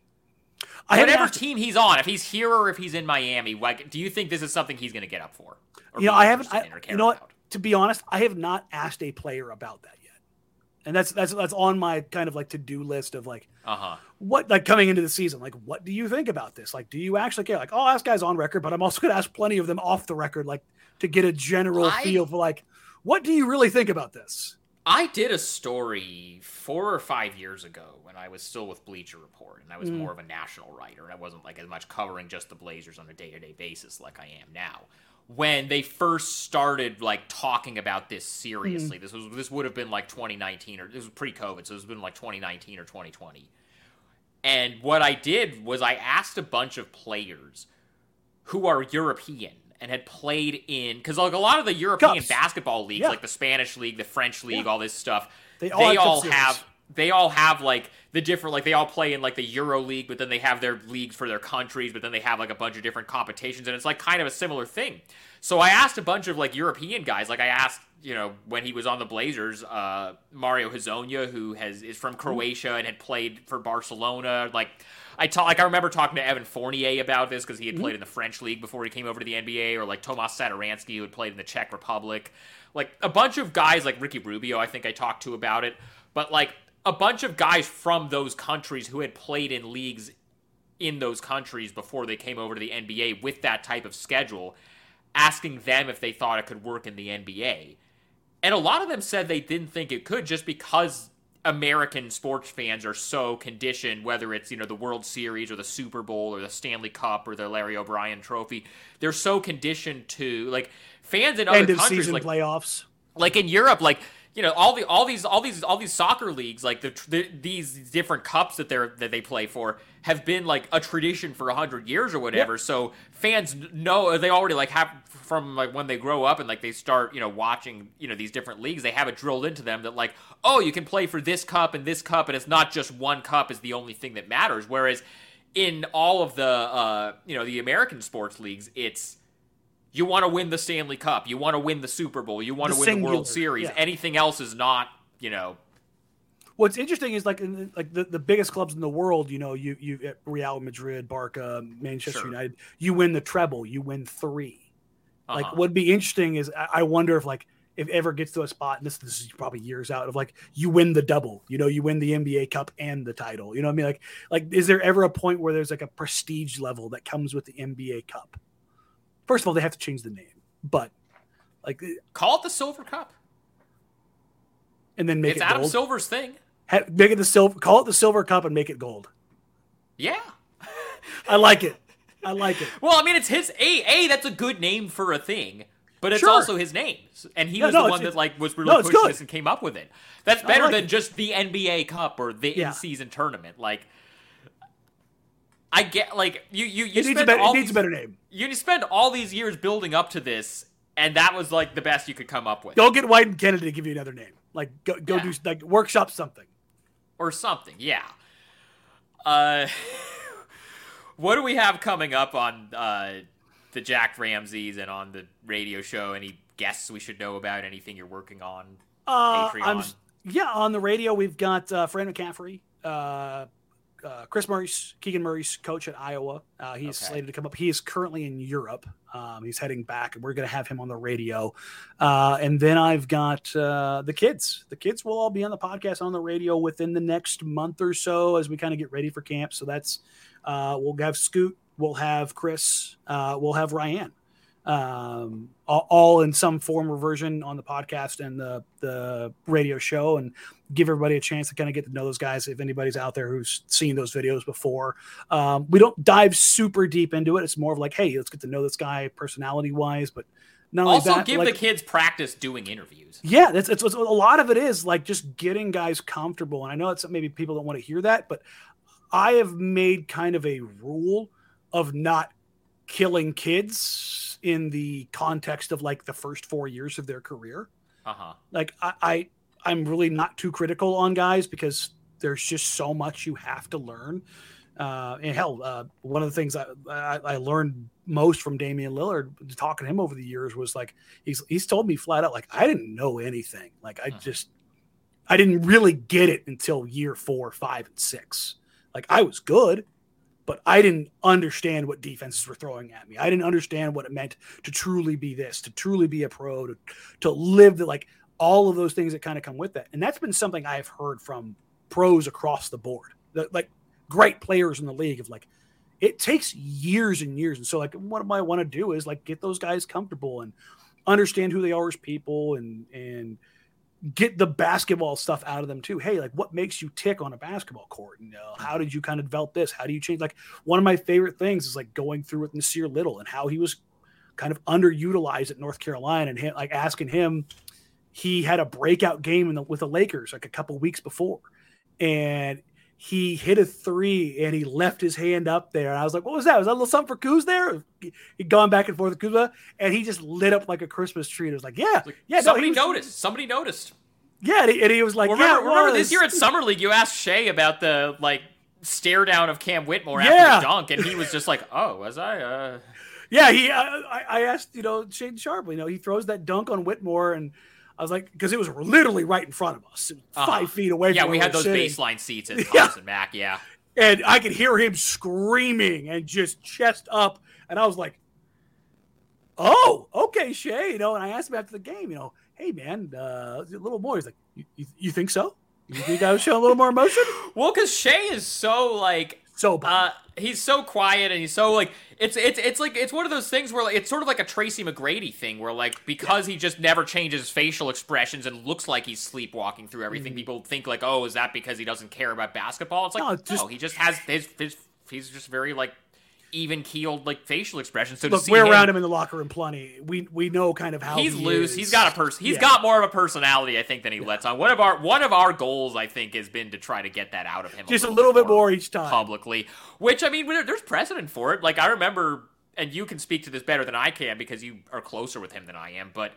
I Whatever team he's on, if he's here or if he's in Miami, like, do you think this is something he's going to get up for? Or you know, I haven't. I, you know what? To be honest, I have not asked a player about that yet, and that's that's that's on my kind of like to do list of like Uh huh. what like coming into the season. Like, what do you think about this? Like, do you actually care? Like, oh, ask guy's on record, but I'm also going to ask plenty of them off the record, like to get a general I- feel for like what do you really think about this? I did a story four or five years ago when I was still with Bleacher Report, and I was Mm. more of a national writer, and I wasn't like as much covering just the Blazers on a day to day basis like I am now. When they first started like talking about this Mm. seriously, this was this would have been like 2019 or this was pre-COVID, so this has been like 2019 or 2020. And what I did was I asked a bunch of players who are European and had played in because like a lot of the European Cups. basketball leagues, Yeah. like the Spanish league, the French league, Yeah. all this stuff, They they all all, have Cup have, they all have like the different like they all play in like the Euro League, but then they have their leagues for their countries, but then they have like a bunch of different competitions, and it's like kind of a similar thing. So I asked a bunch of like European guys, like I asked, you know, when he was on the Blazers, uh, Mario Hezonja, who has is from Croatia and had played for Barcelona, like. I talk, like I remember talking to Evan Fournier about this because he had mm-hmm. played in the French league before he came over to the NBA, or like Tomas Satoransky who had played in the Czech Republic, like a bunch of guys like Ricky Rubio. I think I talked to about it, but like a bunch of guys from those countries who had played in leagues in those countries before they came over to the NBA with that type of schedule, asking them if they thought it could work in the NBA. And a lot of them said they didn't think it could just because American sports fans are so conditioned, whether it's, you know, the World Series or the Super Bowl or the Stanley Cup or the Larry O'Brien trophy. They're so conditioned to like fans in other End countries season like playoffs. like in Europe, like you know, all the all these all these all these soccer leagues, like the, the these different cups that they're that they play for, have been like a tradition for a hundred years or whatever. So fans know they already like have from like when they grow up and like they start you know watching you know these different leagues, they have it drilled into them that like oh you can play for this cup and this cup and it's not just one cup is the only thing that matters. Whereas in all of the uh, you know the American sports leagues, it's you want to win the Stanley Cup, you want to win the Super Bowl, you want to win the World Series. yeah. Anything else is not, you know. What's interesting is like in the, like the, the biggest clubs in the world, you know, you you at Real Madrid, Barca, Manchester Sure. United, you win the treble, you win 3 Like uh-huh. what'd be interesting is I, I wonder if like if ever gets to a spot, and this, this is probably years out, of like you win the double, you know, you win the NBA Cup and the title. You know what I mean? Like like is there ever a point where there's like a prestige level that comes with the NBA Cup? First of all, they have to change the name, but like call it the Silver Cup. and then make it's it Adam gold. Silver's thing. Ha- make it the silver. Call it the Silver Cup and make it gold. Yeah. I like it. I like it. Well, I mean, it's his a a. That's a good name for a thing. But it's Sure. also his name, and he No, was no, the one that like was really no, pushing this and came up with it. That's better like than it. just the NBA Cup or the Yeah. in-season tournament. Like, I get like you you you It needs, a better, all it needs these, a better name. you spend all these years building up to this, and that was like the best you could come up with, Go get White and Kennedy to give you another name. Like go go Yeah. do like workshop something. or something. Yeah. Uh, what do we have coming up on uh the Jack Ramses and on the radio show? Any guests we should know about? Anything you're working on? Uh, Patreon. I'm yeah on the radio. We've got uh, Fran McCaffery, uh, uh, Kris Murray's Keegan Murray's coach at Iowa. Uh, he's Okay. slated to come up. He is currently in Europe. Um, he's heading back, and we're going to have him on the radio. Uh, and then I've got uh, the kids. The kids will all be on the podcast on the radio within the next month or so as we kind of get ready for camp. So that's uh, we'll have Scoot, we'll have Kris, uh, we'll have Ryan um, all, in some form or version on the podcast and the the radio show, and give everybody a chance to kind of get to know those guys. If anybody's out there who's seen those videos before, um, we don't dive super deep into it. It's more of like, hey, let's get to know this guy personality wise, but not Also, that, give like- the kids practice doing interviews. yeah, that's it's, it's a lot of it is like just getting guys comfortable. And I know it's maybe people don't want to hear that, but I have made kind of a rule of not killing kids in the context of like the first four years of their career. Uh huh. Like I, I I'm really not too critical on guys because there's just so much you have to learn. Uh, and hell, uh, one of the things I, I, I learned most from Damian Lillard, talking to him over the years, was like he's he's told me flat out, like I didn't know anything. Like I Mhm. just I didn't really get it until year four, five, and six. Like I was good, but I didn't understand what defenses were throwing at me. I didn't understand what it meant to truly be this, to truly be a pro, to to live the like all of those things that kind of come with that. And that's been something I've heard from pros across the board. The, like great players in the league of like it takes years and years. And so like what I want to do is like get those guys comfortable and understand who they are as people and and get the basketball stuff out of them too. Hey, like what makes you tick on a basketball court? And uh, how did you kind of develop this? How do you change? Like one of my favorite things is like going through with Nassir Little and how he was kind of underutilized at North Carolina and him, like asking him, he had a breakout game the, with the Lakers like a couple weeks before, and he hit a three and he left his hand up there. And I was like, what was that? Was that a little something for Kuz there? He'd gone back and forth with Kuzma and he just lit up like a Christmas tree. And it was like, yeah, Like, yeah, no, somebody was- noticed. Somebody noticed. Yeah, and he, and he was like, remember, yeah, remember was. this year at Summer League, you asked Shea about the like stare down of Cam Whitmore Yeah. after the dunk, and he was just like, "Oh, was I?" Uh... Yeah, he. I, I- I asked, you know, Shaedon Sharpe. You know, he throws that dunk on Whitmore, and I was like, because it was literally right in front of us, Uh-huh. five feet away. Yeah, we had those sitting. baseline seats at Yeah. Thomas & Mack. Yeah, and I could hear him screaming and just chest up, and I was like, "Oh, okay, Shay." You know, and I asked him after the game, you know, "Hey, man, uh, a little more." He's like, "You, you, you think so? You think I was showing a little more emotion?" well, because Shay is so like So, bad. Uh, he's so quiet and he's so like it's it's it's like it's one of those things where like, it's sort of like a Tracy McGrady thing where like because he just never changes facial expressions and looks like he's sleepwalking through everything, people think like, oh, is that because he doesn't care about basketball? It's like No, no, he just has his, his he's just very like even keeled like facial expression. So to look, see we're him, around him in the locker room plenty. We we know kind of how He's he loose. is. He's got a person. He's Yeah. got more of a personality, I think, than he lets on. One of our one of our goals, I think, has been to try to get that out of him just a little bit more each time. publicly. Which I mean, there's precedent for it. Like I remember, and you can speak to this better than I can because you are closer with him than I am. But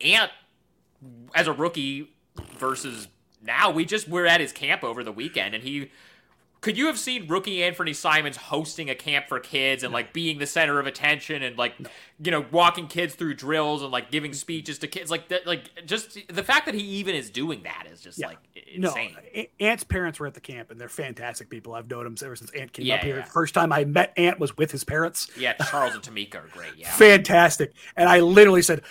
Ant, as a rookie versus now, we just were at his camp over the weekend, and he. Could you have seen rookie Anfernee Simons hosting a camp for kids and like being the center of attention and like you know walking kids through drills and like giving speeches to kids like that like just the fact that he even is doing that is just Yeah. like No, insane. A- Ant's parents were at the camp, and they're fantastic people. I've known them ever since Ant came Yeah, up here. yeah. First time I met Ant was with his parents. Yeah, Charles and Tamika are great. Yeah. Fantastic, and I literally said,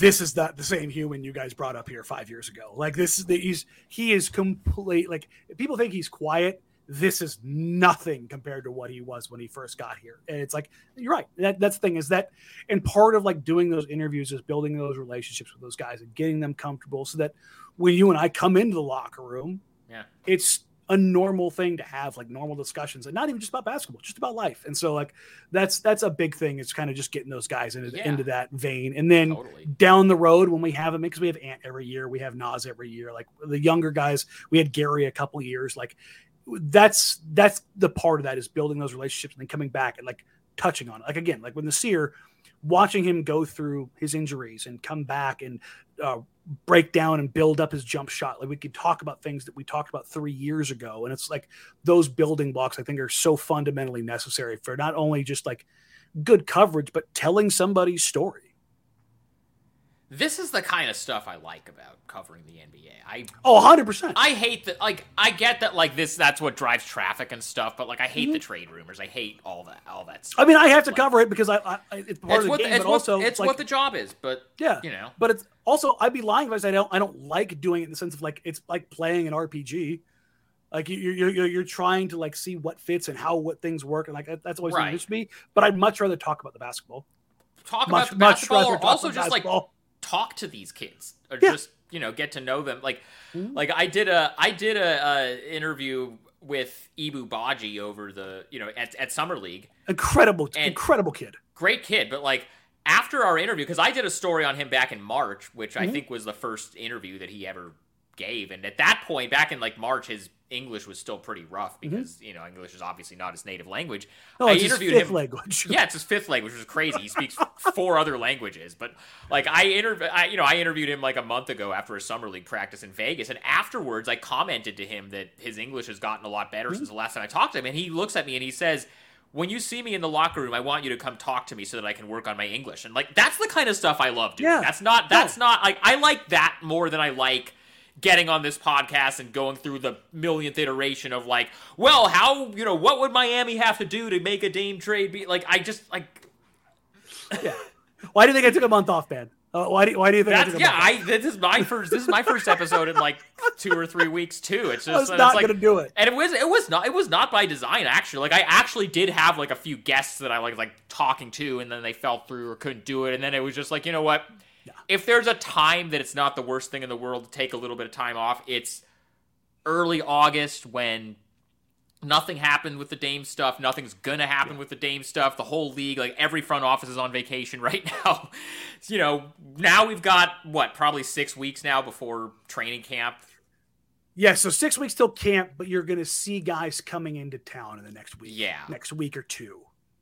"This is not the same human you guys brought up here five years ago. Like this is the, he's he is complete. Like people think he's quiet. This is nothing compared to what he was when he first got here. And it's like you're right. That that's the thing is that, and part of like doing those interviews is building those relationships with those guys and getting them comfortable so that when you and I come into the locker room, Yeah. it's a normal thing to have like normal discussions and not even just about basketball just about life and so like that's that's a big thing it's kind of just getting those guys into, Yeah. into that vein and then Totally. down the road when we have them because we have ant every year we have nas every year like the younger guys we had gary a couple years like that's that's the part of that is building those relationships and then coming back and like touching on it like again like when the seer watching him go through his injuries and come back and uh, break down and build up his jump shot. Like we could talk about things that we talked about three years ago. And it's like those building blocks I think are so fundamentally necessary for not only just like good coverage, but telling somebody's story. This is the kind of stuff I like about covering the NBA. I Oh, 100%. I hate that. Like, I get that. Like this, that's what drives traffic and stuff. But like, I hate the Mm-hmm. trade rumors. I hate all that. All that stuff. I mean, I have to Like, cover it because I, I it's part It's of the what, game, it's but what, also it's like, what the job is. But yeah, you know, But it's also I'd be lying if I said I don't I don't like doing it in the sense of like it's like playing an RPG. Like you- you're you're you're trying to like see what fits and how what things work and like that's always Right. to me. But I'd much rather talk about the basketball. talk Much about the much basketball, rather or also just like basketball. Talk to these kids, or Yeah. just you know get to know them. Like, Mhm. like I did a I did a, uh interview with Ibou Badji over the you know at, at Summer League. incredible incredible kid. great kid, but like after our interview, because I did a story on him back in March, which I Mhm. think was the first interview that he ever gave, and at that point, back in like March, his English was still pretty rough mm-hmm. because you know English is obviously not his native language. No, I interviewed fifth him. language. Yeah, it's his fifth language, which is crazy. He speaks four other languages. But like I interviewed, I, you know, I interviewed him like a month ago after a summer league practice in Vegas, and afterwards I commented to him that his English has gotten a lot better since mm-hmm. the last time I talked to him, and he looks at me and he says. When you see me in the locker room, I want you to come talk to me so that I can work on my English. And like that's the kind of stuff I love doing. Yeah. That's not that's not like I like that more than I like getting on this podcast and going through the millionth iteration of like, well, how you know what would Miami have to do to make a Dame trade be like? I just like yeah. Why do you think I took a month off, man? Uh, why do why do you think I that's took a yeah. month off? I this is my first this is my first episode in like two or three weeks too. It's just I was it's not like, gonna do it. and it was it was not it was not by design actually. Like I actually did have like a few guests that I like like talking to, and then they fell through or couldn't do it, and then it was just like you know what. If there's a time that it's not the worst thing in the world to take a little bit of time off, it's early August when nothing happened with the Dame stuff. Nothing's gonna happen with the Dame stuff. The whole league, like every front office is on vacation right now. you know, now we've got what, probably six weeks now before training camp. Yeah, so six weeks till camp, but you're gonna see guys coming into town in the next week. Yeah. Next week or two.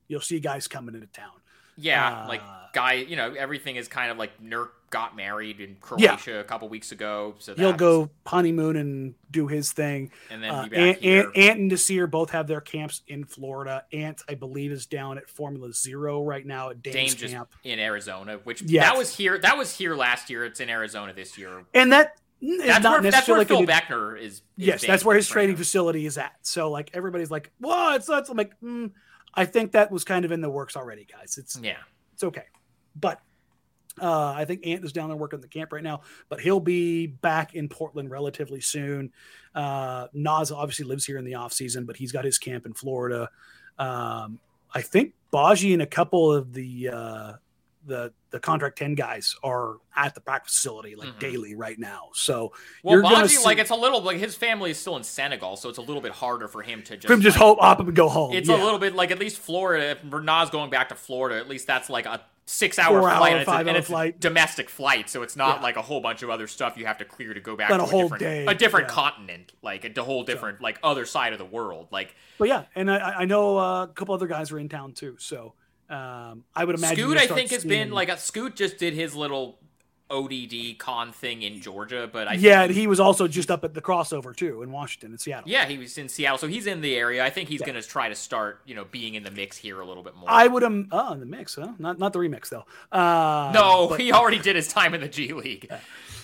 You'll see guys coming into town. Yeah, Uh, like guy, you know, everything is kind of like Nurk got married in Croatia a couple weeks ago, so He'll go honeymoon and do his thing. and then Uh, Ant, here. Ant, Ant and Nasir both have their camps in Florida. Ant, I believe, is down at Formula Zero right now at Dame Dame's camp. in Arizona, which that was here. That was here last year. It's in Arizona this year. And that That's not where, that's where Phil Beckner is. is Yes, that's where his training facility is at. So like everybody's like, "Well, it's not." I'm like, mm, I think that was kind of in the works already, guys. It's Yeah. it's okay. But uh, I think Ant is down there working the camp right now, but he'll be back in Portland relatively soon. Uh, Nas obviously lives here in the off season, but he's got his camp in Florida. Um, I think Badji and a couple of the uh, the the contract ten guys are at the practice facility like Mhm. daily right now. So Well, you're see- like it's a little like his family is still in Senegal, so it's a little bit harder for him to just him just like, hope up and go home. It's Yeah. a little bit like at least Florida. If Nas going back to Florida, at least that's like a six-hour Four-hour, flight, and it's, a, and it's a flight. domestic flight, so it's not Yeah. like a whole bunch of other stuff you have to clear to go back Not to a whole different, day, a different yeah. continent, like a whole different like other side of the world. Like But yeah, and I, I know uh, a couple other guys are in town too. So um, I would imagine. Scoot, I think has been like a, Scoot just did his little ODD con thing in Georgia, but I yeah, he was also just up at the crossover too in Washington and Seattle. yeah he was in Seattle, so he's in the area. I think he's Yeah. going to try to start you know being in the mix here a little bit more. I would um oh in the mix, huh? Not not the remix though. Uh, No, but- he already did his time in the G League.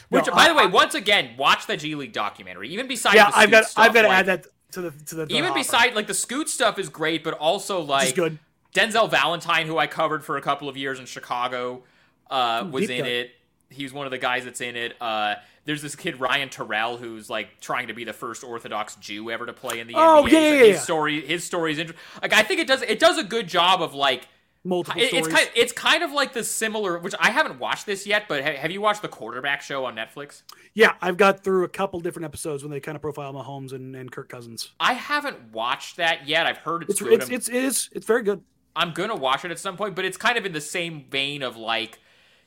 Which, No, by I- the way, I- once again, watch the G League documentary. Even besides, yeah, the I've got stuff, I've got to like, add that to the to the, the Even hopper, beside, like the Scoot stuff is great, but also like good. Denzel Valentine, who I covered for a couple of years in Chicago, uh, was in it. He's one of the guys that's in it. Uh, there's this kid Ryan Turell who's like trying to be the first Orthodox Jew ever to play in the Oh, NBA. yeah, So yeah, his yeah. story, his story is interesting. Like I think it does it does a good job of like multiple It- stories. it's kind it's kind of like the similar, which I haven't watched this yet, but ha- have you watched the quarterback show on Netflix? yeah, I've got through a couple different episodes when they kind of profile Mahomes and, and Kirk Cousins. I haven't watched that yet. I've heard it's, It's it's it's it is it's very good. I'm gonna watch it at some point, but it's kind of in the same vein of like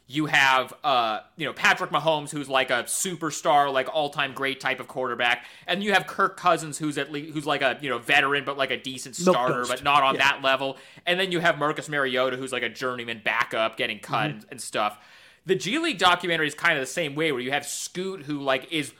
you have uh you know Patrick Mahomes who's like a superstar, like all time great type of quarterback, and you have Kirk Cousins who's at least who's like a you know veteran but like a decent starter, but not on Yeah. that level, and then you have Marcus Mariota who's like a journeyman backup getting cut Mm-hmm. and, and stuff. The G League documentary is kind of the same way where you have Scoot who like is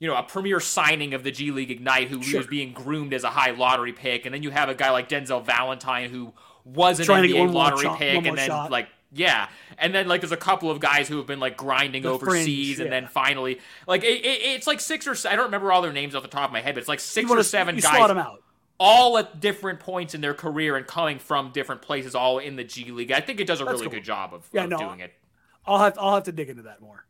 you know, a premier signing of the G League Ignite who Sure. was being groomed as a high lottery pick, and then you have a guy like Denzel Valentine who was an Trying NBA lottery shot- pick, and then shot. like yeah, and then like there's a couple of guys who have been like grinding The overseas, fringe, and then finally like it, it, it's like six or I don't remember all their names off the top of my head, but it's like six or seven you guys slot 'em out. all at different points in their career and coming from different places, all in the G League. I think it does a That's really cool. good job of, Yeah, of no, doing it. I'll have I'll have to dig into that more.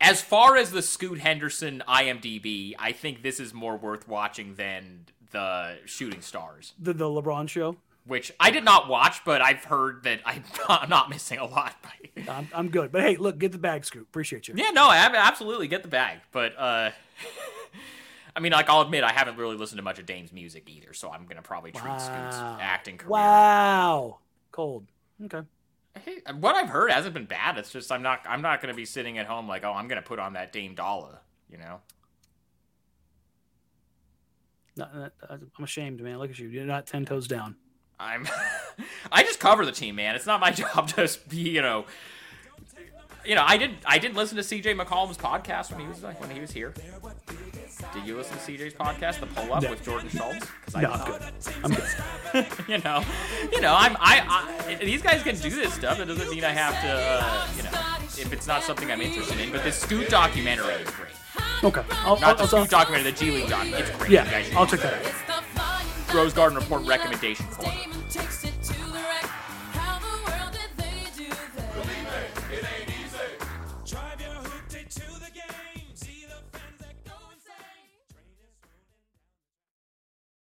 As far as the Scoot Henderson IMDb, I think this is more worth watching than the Shooting Stars, The the LeBron show. Which I did not watch, but I've heard that I'm not, I'm not missing a lot. I'm, I'm good, but hey, look, get the bag, Scoot. Appreciate you. Yeah, no, I absolutely get the bag, but uh, I mean, like I'll admit, I haven't really listened to much of Dame's music either, so I'm gonna probably treat Scoot's Wow. acting career. Wow, cold. Okay. Hey, what I've heard hasn't been bad. It's just I'm not I'm not gonna be sitting at home like, oh, I'm gonna put on that Dame D.O.L.L.A., you know. No, no, I'm ashamed, man. Look at you. You're not ten toes down. I'm I just cover the team, man. It's not my job to be, you know. You know, I did I did listen to CJ McCollum's podcast when he was like when he was here. Did you listen to CJ's podcast, The Pull Up No. with Jordan Schultz? I No, I'm not. good. I'm good. you know, you know, I'm I, I these guys can do this stuff. It doesn't mean I have to, uh, you know, if it's not something I'm interested in. But this Scoot documentary is great. Okay. I'll, Not I'll, the I'll, Scoot documentary, the G League documentary. It's great. yeah, I'll check that out. Rose Garden Report recommendations. corner.